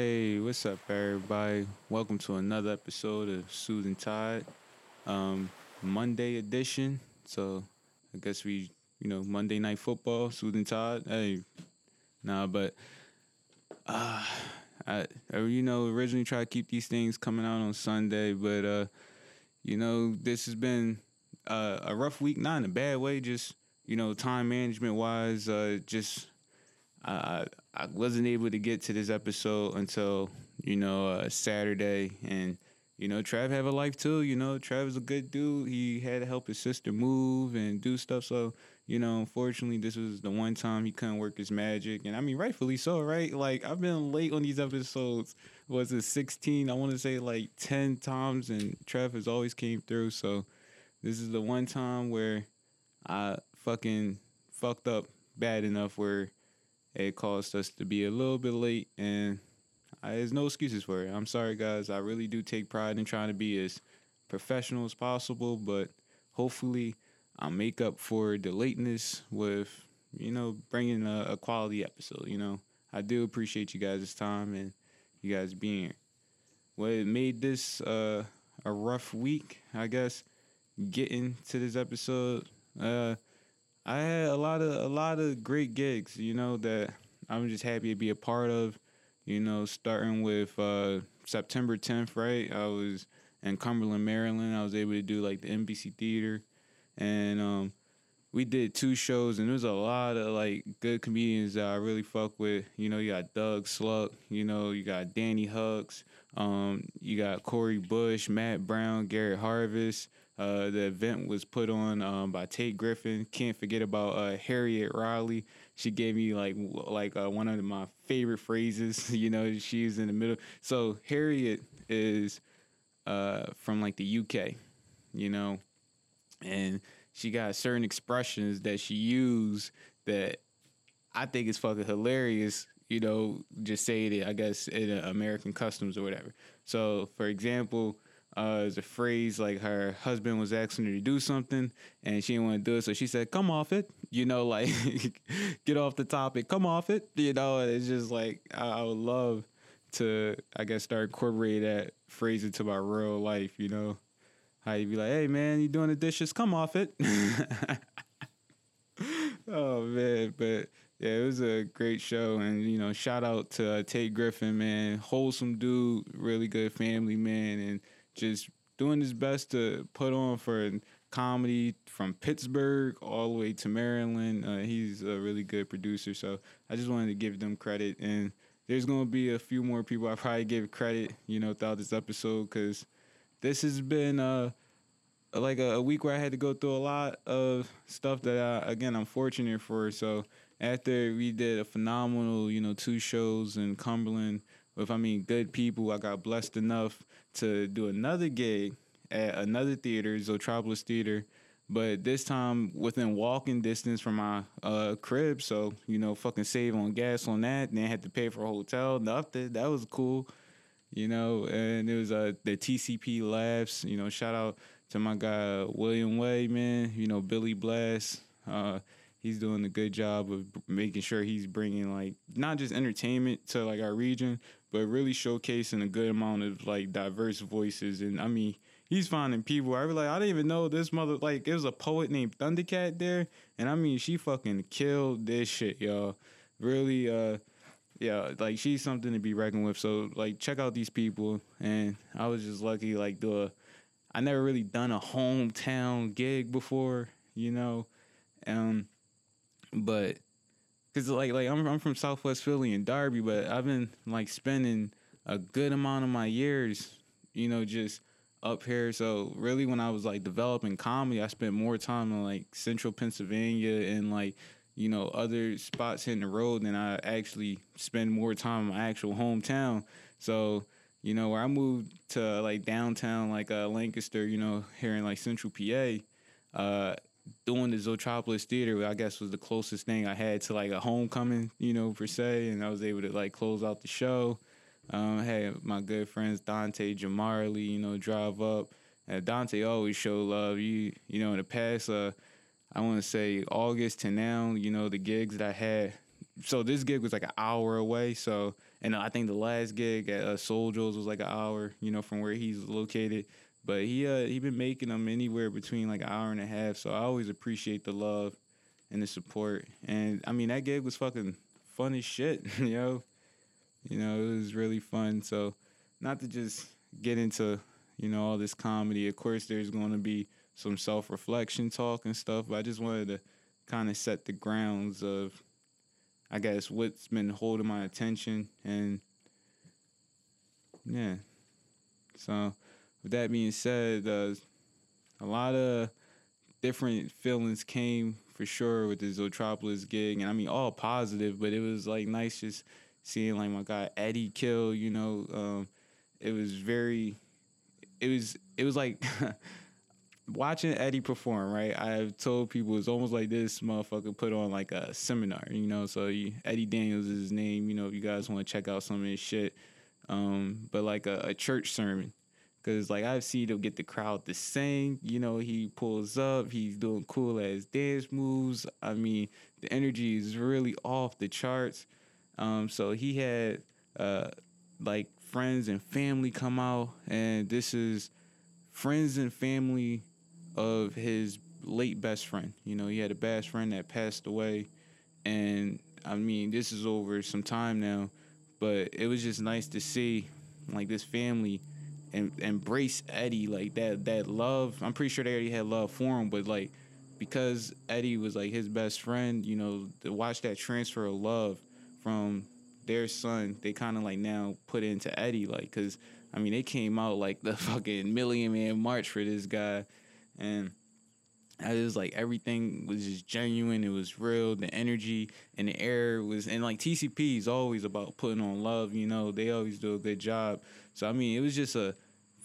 Hey, what's up, everybody? Welcome to another episode of Soothing Tide, um, Monday edition. So, I guess we, you know, Monday night football, Soothing Tide. Hey, nah, but, uh, I, I, you know, originally try to keep these things coming out on Sunday, but, uh, you know, this has been uh, a rough week, not in a bad way, just, you know, time management wise, uh, just I I wasn't able to get to this episode until you know uh, Saturday, and you know Trav have a life too. You know Trav is a good dude. He had to help his sister move and do stuff. So you know, unfortunately, this was the one time he couldn't work his magic, and I mean, rightfully so, right? Like I've been late on these episodes. Was it sixteen? I want to say like ten times, and Trav has always came through. So this is the one time where I fucking fucked up bad enough where it caused us to be a little bit late, and I, there's no excuses for it. I'm sorry, guys. I really do take pride in trying to be as professional as possible, but hopefully, I'll make up for the lateness with you know bringing a, a quality episode. You know, I do appreciate you guys' time and you guys being here. What made this uh, a rough week, I guess, getting to this episode. Uh, I had a lot of a lot of great gigs, you know, that I'm just happy to be a part of. You know, starting with uh, September 10th, right? I was in Cumberland, Maryland. I was able to do like the Embassy Theater, and um, we did two shows, and there was a lot of like good comedians that I really fuck with. You know, you got Doug Sluck, you know, you got Danny Hucks, um, you got Corey Bush, Matt Brown, Garrett Harvest. Uh, the event was put on um, by Tate Griffin. Can't forget about uh, Harriet Riley. She gave me like like uh, one of my favorite phrases. you know, she's in the middle. So Harriet is uh, from like the UK. You know, and she got certain expressions that she used that I think is fucking hilarious. You know, just saying it. I guess in American customs or whatever. So, for example uh, is a phrase like her husband was asking her to do something and she didn't want to do it, so she said, "Come off it," you know, like get off the topic, come off it, you know. And it's just like I, I would love to, I guess, start incorporating that phrase into my real life, you know. How you be like, "Hey man, you doing the dishes? Come off it." oh man, but yeah, it was a great show, and you know, shout out to uh, Tate Griffin, man, wholesome dude, really good family man, and just doing his best to put on for comedy from Pittsburgh all the way to Maryland. Uh, he's a really good producer, so I just wanted to give them credit. And there's gonna be a few more people I probably give credit, you know, throughout this episode because this has been uh like a, a, week where I had to go through a lot of stuff that I, again I'm fortunate for. So after we did a phenomenal, you know, two shows in Cumberland with I mean good people, I got blessed enough to do another gig at another theater, Zoetropolis Theater, but this time within walking distance from my uh, crib. So you know, fucking save on gas on that. Then had to pay for a hotel. Nothing. That was cool. You know, and it was uh, the TCP Labs. You know, shout out to my guy William Way, man. You know, Billy Blast. Uh, he's doing a good job of making sure he's bringing like not just entertainment to like our region, but really showcasing a good amount of like diverse voices. And I mean, he's finding people. I was like, I didn't even know this mother like it was a poet named Thundercat there, and I mean, she fucking killed this shit, y'all. Really, uh, yeah, like she's something to be reckoned with. So like, check out these people, and I was just lucky like the. I never really done a hometown gig before, you know, um, but Cause like like I'm I'm from Southwest Philly and Darby, but I've been like spending a good amount of my years, you know, just up here. So really, when I was like developing comedy, I spent more time in like Central Pennsylvania and like you know other spots hitting the road than I actually spend more time in my actual hometown. So you know, where I moved to like downtown, like uh, Lancaster, you know, here in like Central PA. Uh, doing the Zoetropolis Theater, I guess, was the closest thing I had to like a homecoming, you know, per se, and I was able to like close out the show. Um, I had my good friends Dante Jamarly, you know, drive up. And Dante always show love. You, you know, in the past, uh, I want to say August to now, you know, the gigs that I had. So this gig was like an hour away. So and I think the last gig at uh, Soul Joe's was like an hour, you know, from where he's located. But he uh he been making them anywhere between like an hour and a half. So I always appreciate the love and the support. And I mean that gig was fucking fun as shit, you know. You know, it was really fun. So not to just get into, you know, all this comedy. Of course there's gonna be some self reflection talk and stuff, but I just wanted to kind of set the grounds of I guess what's been holding my attention and yeah. So with that being said, uh, a lot of different feelings came for sure with the Zoetropolis gig, and I mean all positive, but it was like nice just seeing like my guy Eddie kill. You know, um, it was very, it was it was like. watching Eddie perform, right? I've told people it's almost like this motherfucker put on like a seminar, you know. So Eddie Daniels is his name, you know. If you guys want to check out some of his shit, um, but like a, a church sermon, Cause like I've seen him get the crowd to sing. You know, he pulls up, he's doing cool as dance moves. I mean, the energy is really off the charts. Um, so he had uh like friends and family come out, and this is friends and family of his late best friend. You know, he had a best friend that passed away, and I mean, this is over some time now, but it was just nice to see like this family and embrace Eddie like that that love. I'm pretty sure they already had love for him, but like because Eddie was like his best friend, you know, to watch that transfer of love from their son, they kind of like now put into Eddie, like, cause I mean they came out like the fucking Million Man March for this guy, and I was like everything was just genuine. It was real. The energy and the air was, and like TCP is always about putting on love. You know, they always do a good job. So I mean, it was just a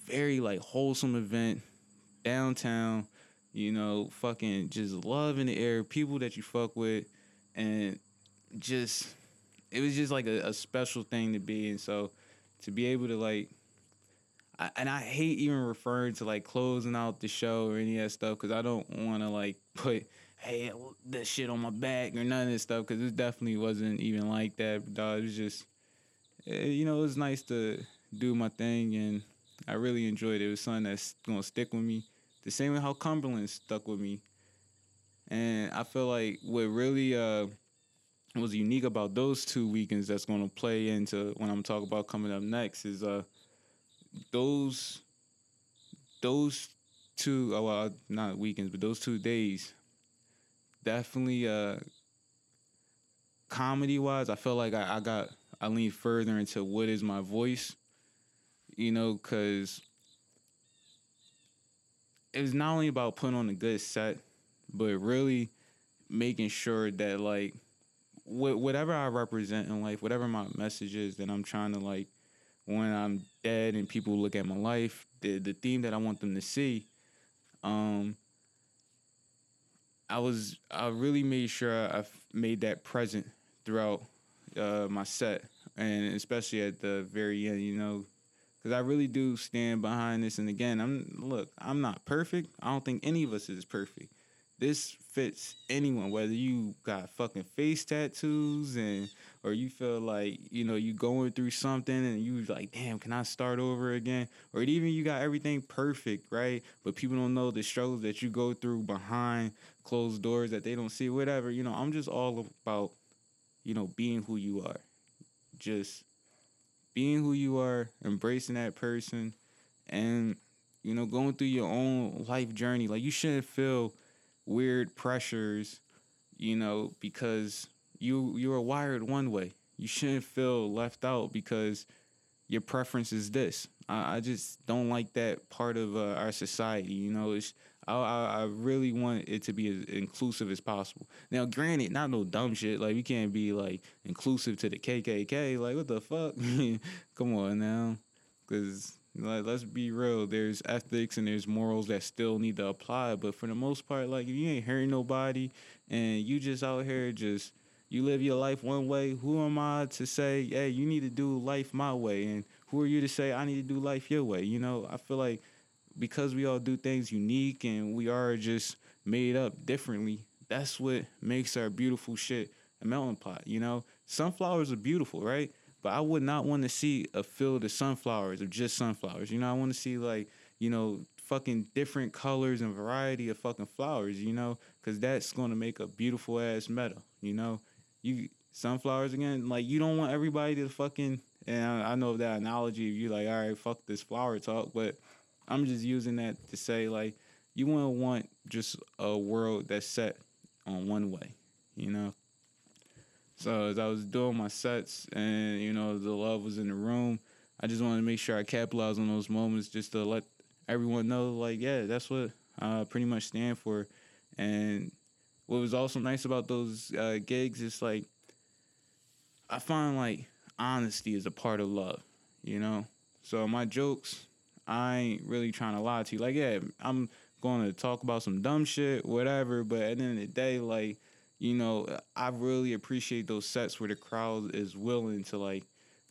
very like wholesome event downtown. You know, fucking just love in the air, people that you fuck with, and just it was just like a, a special thing to be. And so to be able to like I, and I hate even referring to like closing out the show or any of that stuff because I don't want to like put hey that shit on my back or none of this stuff because it definitely wasn't even like that. Dog, it was just eh, you know it was nice to do my thing and I really enjoyed it. It was something that's gonna stick with me. The same way how Cumberland stuck with me, and I feel like what really uh was unique about those two weekends that's gonna play into when I'm talking about coming up next is uh those those two oh, well not weekends but those two days definitely uh comedy wise i felt like I, I got i leaned further into what is my voice you know because it was not only about putting on a good set but really making sure that like wh- whatever i represent in life whatever my message is that i'm trying to like when I'm dead and people look at my life, the the theme that I want them to see, um, I was I really made sure I made that present throughout uh, my set, and especially at the very end, you know, because I really do stand behind this. And again, I'm look, I'm not perfect. I don't think any of us is perfect. This fits anyone, whether you got fucking face tattoos and or you feel like you know you going through something and you like damn can i start over again or even you got everything perfect right but people don't know the struggles that you go through behind closed doors that they don't see whatever you know i'm just all about you know being who you are just being who you are embracing that person and you know going through your own life journey like you shouldn't feel weird pressures you know because you you are wired one way. You shouldn't feel left out because your preference is this. I, I just don't like that part of uh, our society. You know, it's I, I, really want it to be as inclusive as possible. Now, granted, not no dumb shit. Like we can't be like inclusive to the KKK. Like what the fuck? Come on now, because like, let's be real. There's ethics and there's morals that still need to apply. But for the most part, like if you ain't hurting nobody and you just out here just you live your life one way. Who am I to say, hey, you need to do life my way? And who are you to say I need to do life your way? You know, I feel like because we all do things unique and we are just made up differently, that's what makes our beautiful shit a melting pot. You know, sunflowers are beautiful, right? but I would not want to see a field of sunflowers of just sunflowers. You know, I want to see like you know fucking different colors and variety of fucking flowers. You know, because that's gonna make a beautiful ass meadow. You know, you sunflowers again. Like you don't want everybody to fucking. And I, I know that analogy. of You like, all right, fuck this flower talk, but I'm just using that to say like you want to want just a world that's set on one way, you know. So as I was doing my sets and you know the love was in the room, I just wanted to make sure I capitalized on those moments just to let everyone know like yeah, that's what I pretty much stand for. And what was also nice about those uh, gigs is like I find like honesty is a part of love, you know. So my jokes, I ain't really trying to lie to you. Like yeah, I'm going to talk about some dumb shit, whatever. But at the end of the day, like, you know, I really appreciate those sets where the crowd is willing to like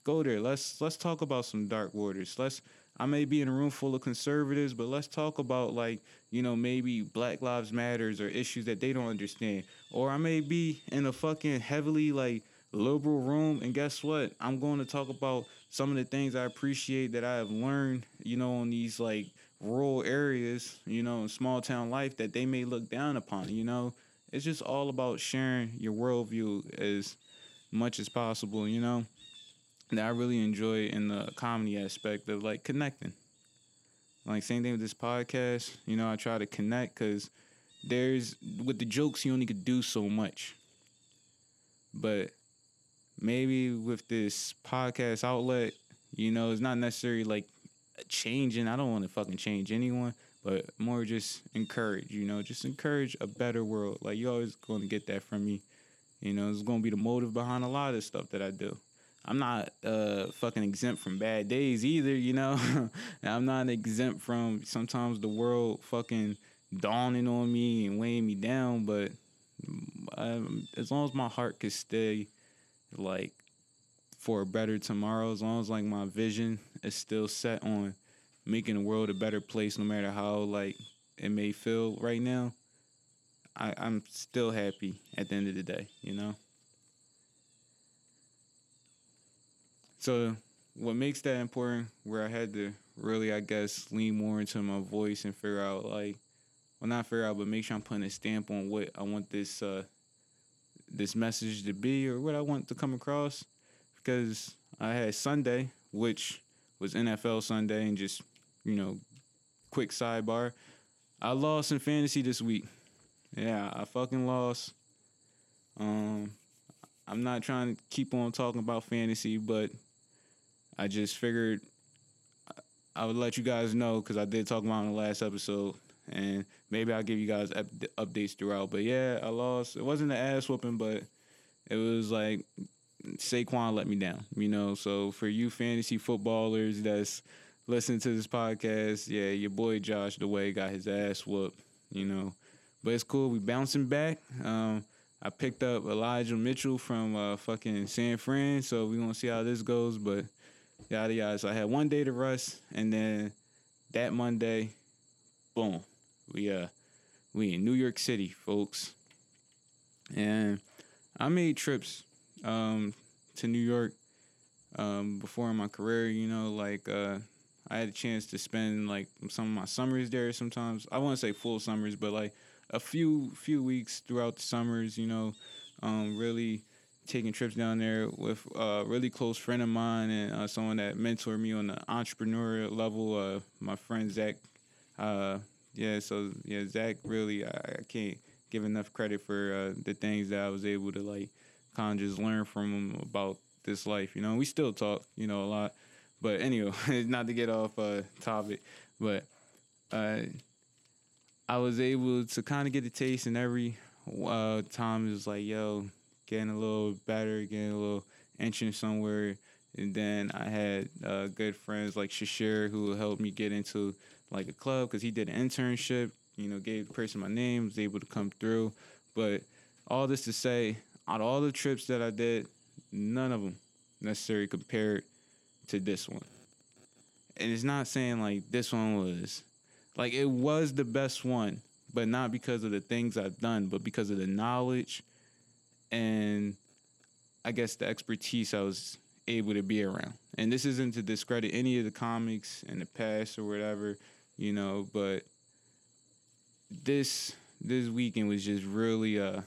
go there. Let's let's talk about some dark waters. Let's I may be in a room full of conservatives, but let's talk about like, you know, maybe Black Lives Matters or issues that they don't understand. Or I may be in a fucking heavily like liberal room and guess what? I'm going to talk about some of the things I appreciate that I have learned, you know, on these like rural areas, you know, in small town life that they may look down upon, you know. It's just all about sharing your worldview as much as possible, you know. That I really enjoy in the comedy aspect of like connecting. Like same thing with this podcast, you know, I try to connect because there's with the jokes you only could do so much. But maybe with this podcast outlet, you know, it's not necessarily like changing. I don't want to fucking change anyone, but more just encourage, you know, just encourage a better world. Like you always going to get that from me. You know, it's going to be the motive behind a lot of stuff that I do. I'm not uh fucking exempt from bad days either, you know. I'm not exempt from sometimes the world fucking dawning on me and weighing me down, but um, as long as my heart can stay like for a better tomorrow, as long as like my vision is still set on making the world a better place, no matter how like it may feel right now, I, I'm still happy at the end of the day, you know? So what makes that important where I had to really I guess lean more into my voice and figure out like well not figure out but make sure I'm putting a stamp on what I want this uh this message to be or what I want to come across because I had Sunday, which was NFL Sunday, and just you know, quick sidebar, I lost in fantasy this week. Yeah, I fucking lost. Um, I'm not trying to keep on talking about fantasy, but I just figured I would let you guys know because I did talk about in the last episode, and maybe I'll give you guys up- updates throughout. But yeah, I lost. It wasn't an ass whooping, but it was like Saquon let me down, you know. So for you fantasy footballers that's listening to this podcast, yeah, your boy Josh the way got his ass whooped, you know. But it's cool. We bouncing back. Um, I picked up Elijah Mitchell from uh, fucking San Fran, so we gonna see how this goes. But yada yada. So I had one day to rest, and then that Monday, boom, we uh we in New York City, folks, and I made trips um, to New York um, before in my career. You know, like uh, I had a chance to spend like some of my summers there. Sometimes I won't say full summers, but like a few few weeks throughout the summers. You know, um, really taking trips down there with a really close friend of mine and uh, someone that mentored me on the entrepreneurial level. Uh, my friend Zach. Uh, yeah, so yeah, Zach really I, I can't give enough credit for uh, the things that I was able to like kind of just learn from him about this life. You know, we still talk, you know, a lot. But anyway, not to get off uh, topic, but uh, I was able to kind of get a taste, and every uh, time it was like, yo, getting a little better, getting a little entrance somewhere. And then I had uh, good friends like Shashir who helped me get into like a club because he did an internship. You know, gave the person my name, was able to come through. But all this to say, out of all the trips that I did, none of them necessarily compared to this one. And it's not saying like this one was like it was the best one, but not because of the things I've done, but because of the knowledge and I guess the expertise I was able to be around. And this isn't to discredit any of the comics in the past or whatever, you know, but this this weekend was just really uh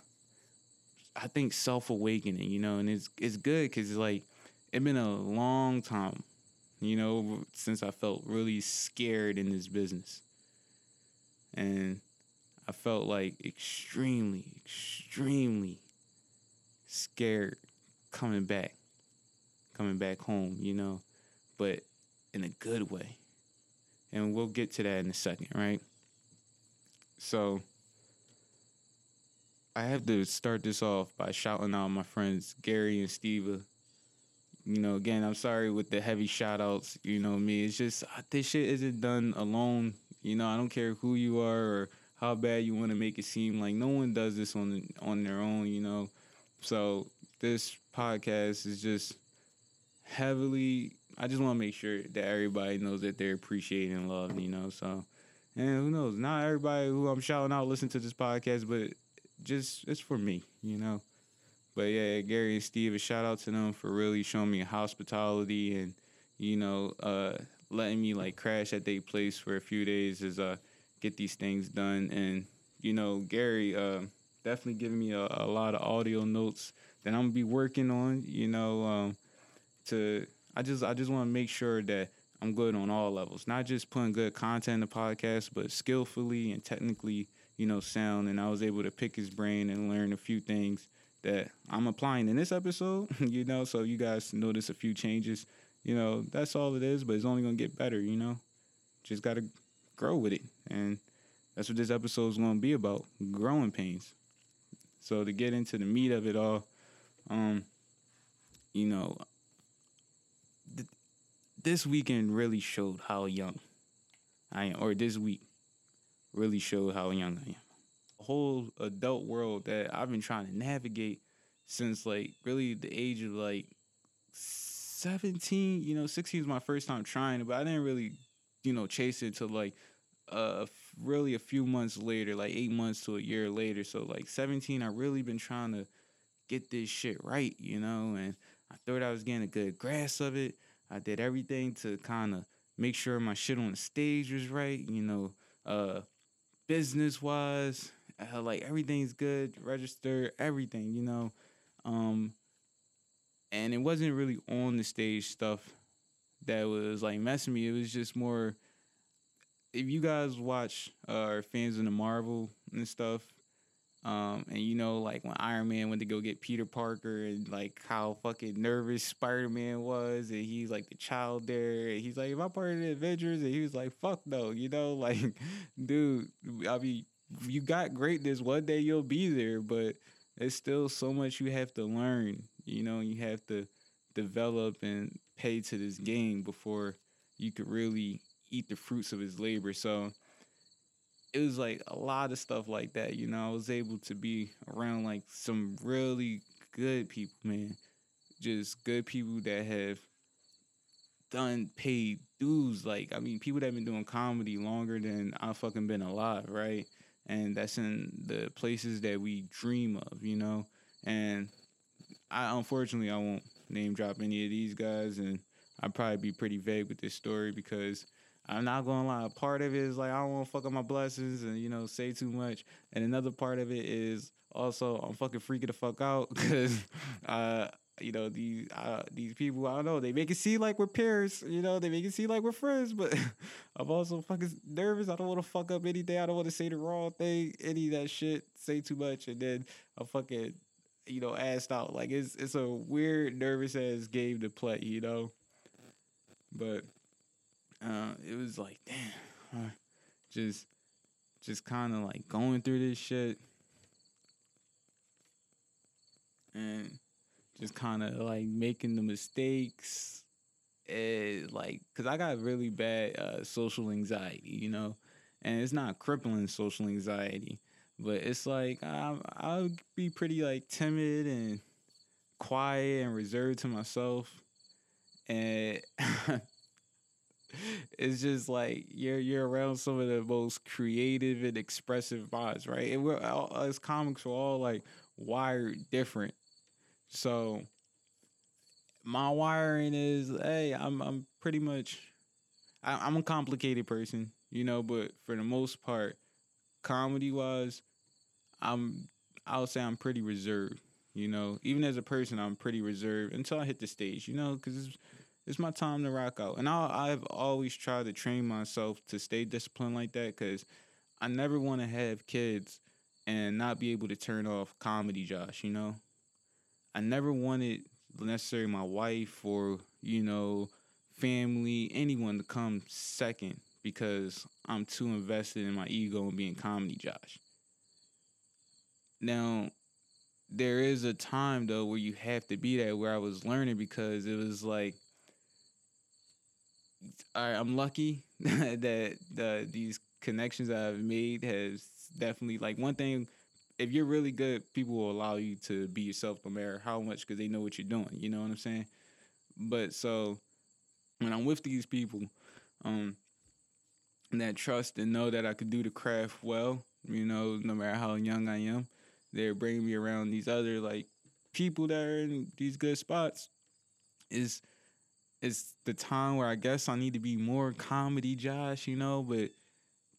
I think self awakening, you know, and it's it's good because it's like it's been a long time, you know, since I felt really scared in this business, and I felt like extremely, extremely scared coming back, coming back home, you know, but in a good way, and we'll get to that in a second, right? So I have to start this off by shouting out my friends Gary and Steva. You know, again, I'm sorry with the heavy shout outs. You know me. It's just uh, this shit isn't done alone. You know, I don't care who you are or how bad you want to make it seem. Like no one does this on on their own. You know, so this podcast is just heavily. I just want to make sure that everybody knows that they're appreciated and loved. You know, so and who knows? Not everybody who I'm shouting out listen to this podcast, but just it's for me, you know. But yeah, Gary and Steve, a shout out to them for really showing me hospitality and you know, uh, letting me like crash at their place for a few days as uh get these things done. And you know, Gary uh, definitely giving me a, a, lot of audio notes that I'm gonna be working on. You know, um, to I just I just want to make sure that I'm good on all levels, not just putting good content in the podcast, but skillfully and technically you know, sound, and I was able to pick his brain and learn a few things that I'm applying in this episode, you know, so you guys notice a few changes. You know, that's all it is, but it's only gonna get better, you know. Just gotta grow with it. And that's what this episode is gonna be about, growing pains. So to get into the meat of it all, um, you know, this weekend really showed how young I am, or this week really showed how young I am. The whole adult world that I've been trying to navigate since like really the age of like 17, you know, 16 was my first time trying it, but I didn't really, you know, chase it until like uh really a few months later, like 8 months to a year later. So like 17 I really been trying to get this shit right, you know, and I thought I was getting a good grasp of it. I did everything to kind of make sure my shit on the stage was right, you know, uh business wise, uh, like everything's good, register everything, you know. Um, and it wasn't really on the stage stuff that was like messing me. It was just more. If you guys watch uh, fans in the Marvel and stuff, um, and you know, like when Iron Man went to go get Peter Parker and like how fucking nervous Spider Man was, and he's like the child there, and he's like, Am I part of the Avengers? And he was like, Fuck no, you know, like, dude, I mean, you got greatness, one day you'll be there, but there's still so much you have to learn, you know, you have to develop and pay to this game before you could really eat the fruits of his labor. So, it was like a lot of stuff like that. You know, I was able to be around like some really good people, man. Just good people that have done paid dues. Like, I mean, people that have been doing comedy longer than I've fucking been alive, right? And that's in the places that we dream of, you know? And I unfortunately I won't name drop any of these guys and I'd probably be pretty vague with this story because I'm not gonna lie. Part of it is like I don't want to fuck up my blessings and you know say too much, and another part of it is also I'm fucking freaking the fuck out because uh you know these uh, these people I don't know they make it seem like we're peers you know they make it seem like we're friends but I'm also fucking nervous. I don't want to fuck up anything. I don't want to say the wrong thing any of that shit say too much and then I'm fucking you know assed out. Like it's it's a weird nervous ass game to play you know? But uh, it was like, damn, uh, just, just kind of like going through this shit, and just kind of like making the mistakes, and like, cause I got really bad uh, social anxiety, you know, and it's not crippling social anxiety, but it's like I I'll be pretty like timid and quiet and reserved to myself, and it's just like you're you're around some of the most creative and expressive minds, right? And we're all, as comics, we're all like wired different. So, my wiring is hey, I'm I'm pretty much I, I'm a complicated person, you know, but for the most part, comedy wise, I'm I'll say I'm pretty reserved. You know, even as a person, I'm pretty reserved until I hit the stage. You know, because it's, my time to rock out, and i I've always tried to train myself to stay disciplined like that because I never want to have kids and not be able to turn off comedy, Josh. You know, I never wanted necessarily my wife or you know family, anyone to come second because I'm too invested in my ego and being comedy Josh. Now, there is a time though where you have to be that where I was learning because it was like right, I'm lucky that the these connections I've made has definitely like one thing if you're really good, people will allow you to be yourself no matter how much because they know what you're doing. You know what I'm saying? But so when I'm with these people, um, that trust and know that I could do the craft well, you know, no matter how young I am, they're bringing me around these other like people that are in these good spots. Is is the time where I guess I need to be more comedy, Josh, you know, but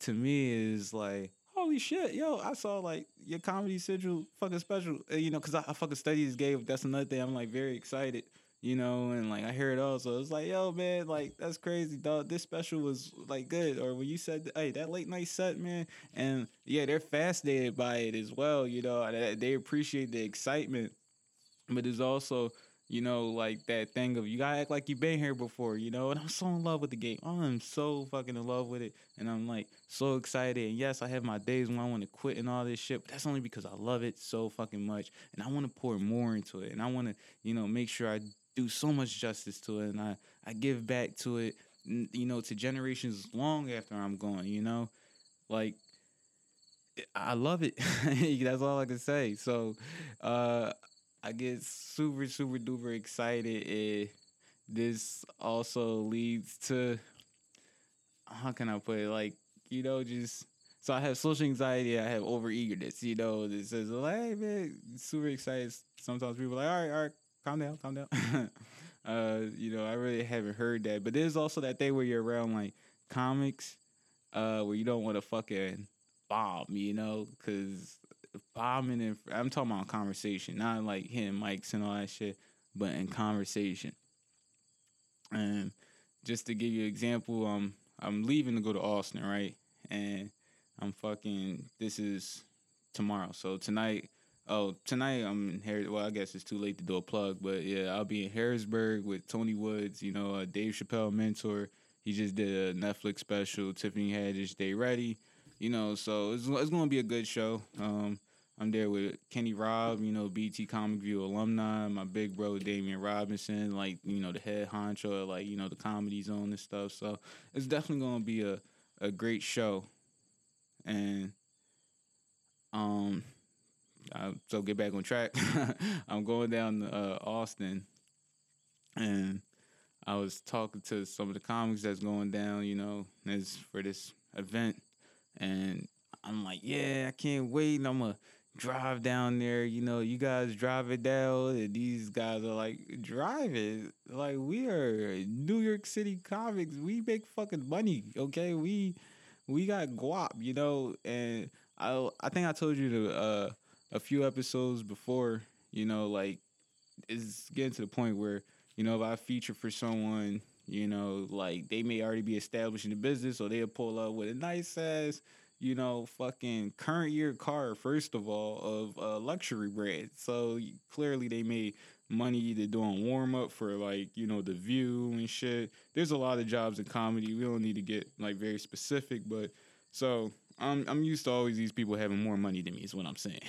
to me is like holy shit, yo, I saw like your Comedy Central fucking special, uh, you know, because I, I fucking studies game. That's another thing. I'm like very excited, you know, and like I hear it all. So it's like, yo, man, like that's crazy, dog. This special was like good. Or when you said, hey, that late night set, man, and yeah, they're fascinated by it as well, you know, they appreciate the excitement, but it's also you know, like that thing of you gotta act like you've been here before, you know. And I'm so in love with the game. I'm so fucking in love with it, and I'm like so excited. And yes, I have my days when I want to quit and all this shit, but that's only because I love it so fucking much, and I want to pour more into it, and I want to, you know, make sure I do so much justice to it, and I I give back to it, you know, to generations long after I'm gone, you know, like I love it. That's all I can say. So, uh, I get super super duper excited. and this also leads to how can I put it? Like you know, just so I have social anxiety. I have over eagerness. You know, this is like, hey man, super excited. Sometimes people are like, all right, all right, calm down, calm down. uh, you know, I really haven't heard that. But there's also that thing where you're around like comics, uh, where you don't want to fucking bomb. You know, because bombing and I'm talking about conversation, not like hitting mics and all that shit, but in conversation. And just to give you an example, um, I'm leaving to go to Austin, right? And I'm fucking. This is tomorrow, so tonight. Oh, tonight I'm in Harris. Well, I guess it's too late to do a plug, but yeah, I'll be in Harrisburg with Tony Woods. You know, Dave Chappelle mentor. He just did a Netflix special. Tiffany Haddish, They Ready. You know, so it's it's gonna be a good show. Um, I'm there with Kenny Robb, you know, BET Comic View alumni, my big bro Damian Robinson, like, you know, the head honcho, like, you know, the comedy zone and stuff. So it's definitely gonna be a, a great show. And um I, so get back on track. I'm going down to uh, Austin and I was talking to some of the comics that's going down, you know, as for this event and I'm like, yeah, I can't wait. And I'm gonna drive down there. You know, you guys drive it down, and these guys are like, drive it. Like we are New York City comics. We make fucking money. Okay, we we got guap. You know, and I I think I told you to uh, a few episodes before. You know, like it's getting to the point where you know if I feature for someone. You know, like they may already be established in the business, or they'll pull up with a nice ass you know, fucking current year car, first of all, of a luxury brand. So clearly they made money either doing warm up for like, you know, the view and shit. There's a lot of jobs in comedy. We don't need to get like very specific, but so I'm I'm used to always these people having more money than me is what I'm saying.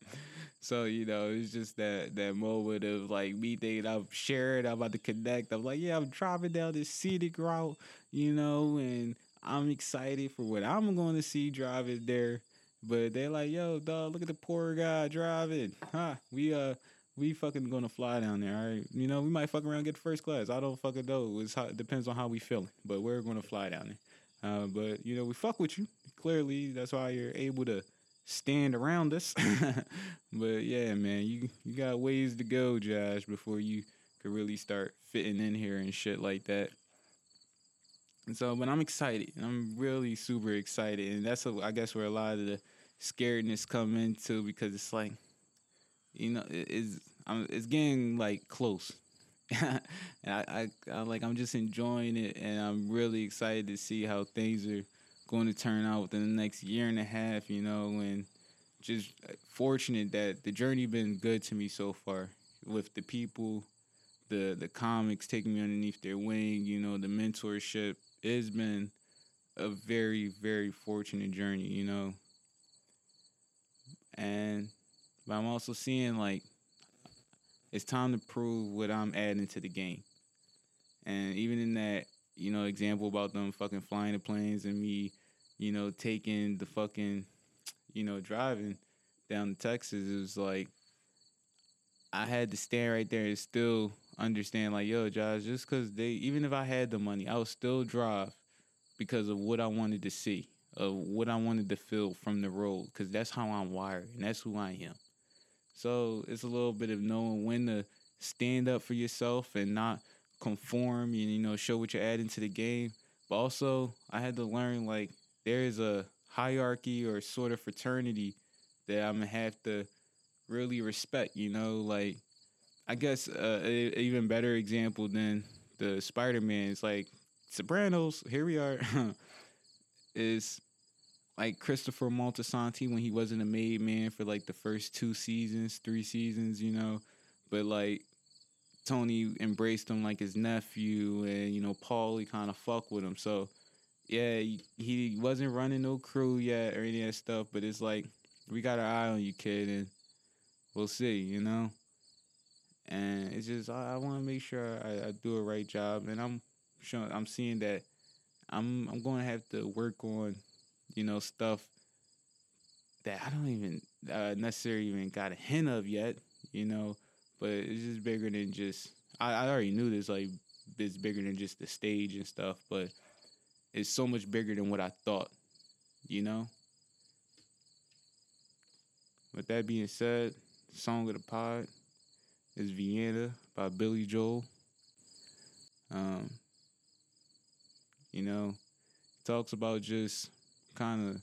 so, you know, it's just that that moment of like me thinking I'm sharing, I'm about to connect. I'm like, yeah, I'm driving down this scenic route, you know, and I'm excited for what I'm going to see driving there. But they're like, yo, dog, look at the poor guy driving. Huh? We uh we fucking gonna fly down there, all right? You know, we might fuck around get first class. I don't fucking know. It's how, it depends on how we feeling. But we're gonna fly down there. Uh, but you know, we fuck with you. Clearly, that's why you're able to stand around us. but yeah, man, you you got ways to go, Josh, before you could really start fitting in here and shit like that. And so, but I'm excited. I'm really super excited, and that's a, I guess where a lot of the scaredness come into because it's like, you know, it, it's I'm, it's getting like close. and I, I, I like I'm just enjoying it, and I'm really excited to see how things are going to turn out within the next year and a half. You know, and just uh, fortunate that the journey been good to me so far with the people, the the comics taking me underneath their wing. You know, the mentorship. It's been a very very fortunate journey. You know, and but I'm also seeing like it's time to prove what I'm adding to the game. And even in that, you know, example about them fucking flying the planes and me, you know, taking the fucking, you know, driving down to Texas, it was like I had to stand right there and still understand, like, yo, Josh, just because they, even if I had the money, I would still drive because of what I wanted to see, of what I wanted to feel from the road, because that's how I'm wired and that's who I am. So it's a little bit of knowing when to stand up for yourself and not conform and you know show what you're adding to the game. But also I had to learn like there is a hierarchy or sort of fraternity that I'm gonna have to really respect. You know, like I guess uh, a, a even better example than the Spider Man is like Sopranos. Here we are. is like Christopher Moltisanti when he wasn't a made man for like the first two seasons, three seasons, you know. But like Tony embraced him like his nephew, and you know Paulie kind of fuck with him. So yeah, he, he wasn't running no crew yet or any of that stuff. But it's like we got our eye on you, kid, and we'll see, you know. And it's just I, I want to make sure I, I do a right job, and I'm showing I'm seeing that I'm I'm going to have to work on you know, stuff that I don't even uh, necessarily even got a hint of yet, you know, but it's just bigger than just, I, I already knew this, like, it's bigger than just the stage and stuff, but it's so much bigger than what I thought, you know? With that being said, song of the pod is Vienna by Billy Joel. Um, you know, talks about just kind of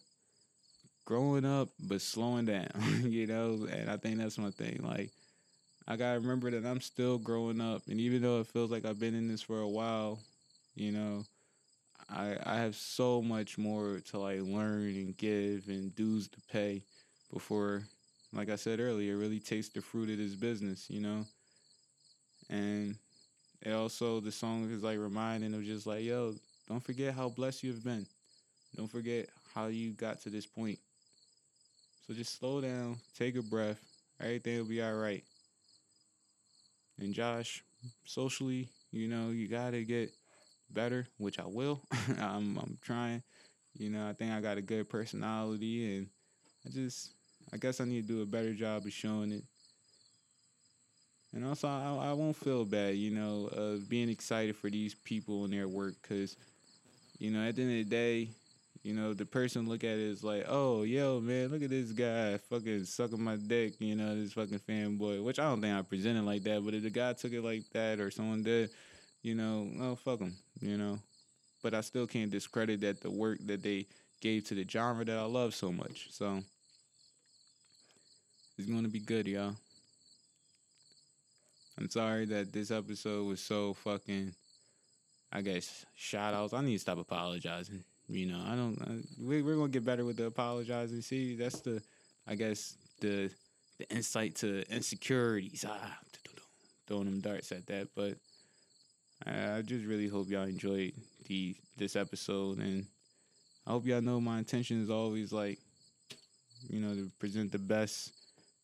growing up but slowing down, you know, and I think that's my thing. Like I gotta remember that I'm still growing up, and even though it feels like I've been in this for a while, you know, I I have so much more to like learn and give and dues to pay before, like I said earlier, really taste the fruit of this business, you know, and it also the song is like reminding of just like yo, don't forget how blessed you've been, don't forget how you got to this point. So just slow down, take a breath. Everything will be all right. And Josh, socially, you know, you gotta get better, which I will. I'm I'm trying. You know, I think I got a good personality, and I just, I guess I need to do a better job of showing it. And also, I, I won't feel bad, you know, of being excited for these people and their work, because, you know, at the end of the day, you know, the person look at it as like, oh, yo, man, look at this guy fucking sucking my dick, you know, this fucking fanboy. Which I don't think I presented like that, but if the guy took it like that or someone did, you know, oh, fuck him, you know. But I still can't discredit that the work that they gave to the genre that I love so much. So it's gonna be good, y'all. I'm sorry that this episode was so fucking I guess shout outs. I need to stop apologizing. You know, I don't. I, we, we're gonna get better with the apologizing. See, that's the, I guess the the insight to insecurities. Ah, throwing them darts at that, but I, I just really hope y'all enjoyed the this episode, and I hope y'all know my intention is always like, you know, to present the best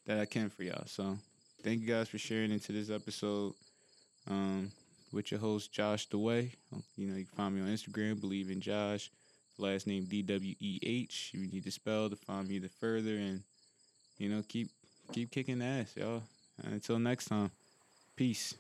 that I can for y'all. So, thank you guys for sharing into this episode. Um, with your host Josh the Way. You know, you can find me on Instagram, believe in Josh last name D W E H. You need to spell to find me the further and you know keep keep kicking ass, y'all. Until next time, peace.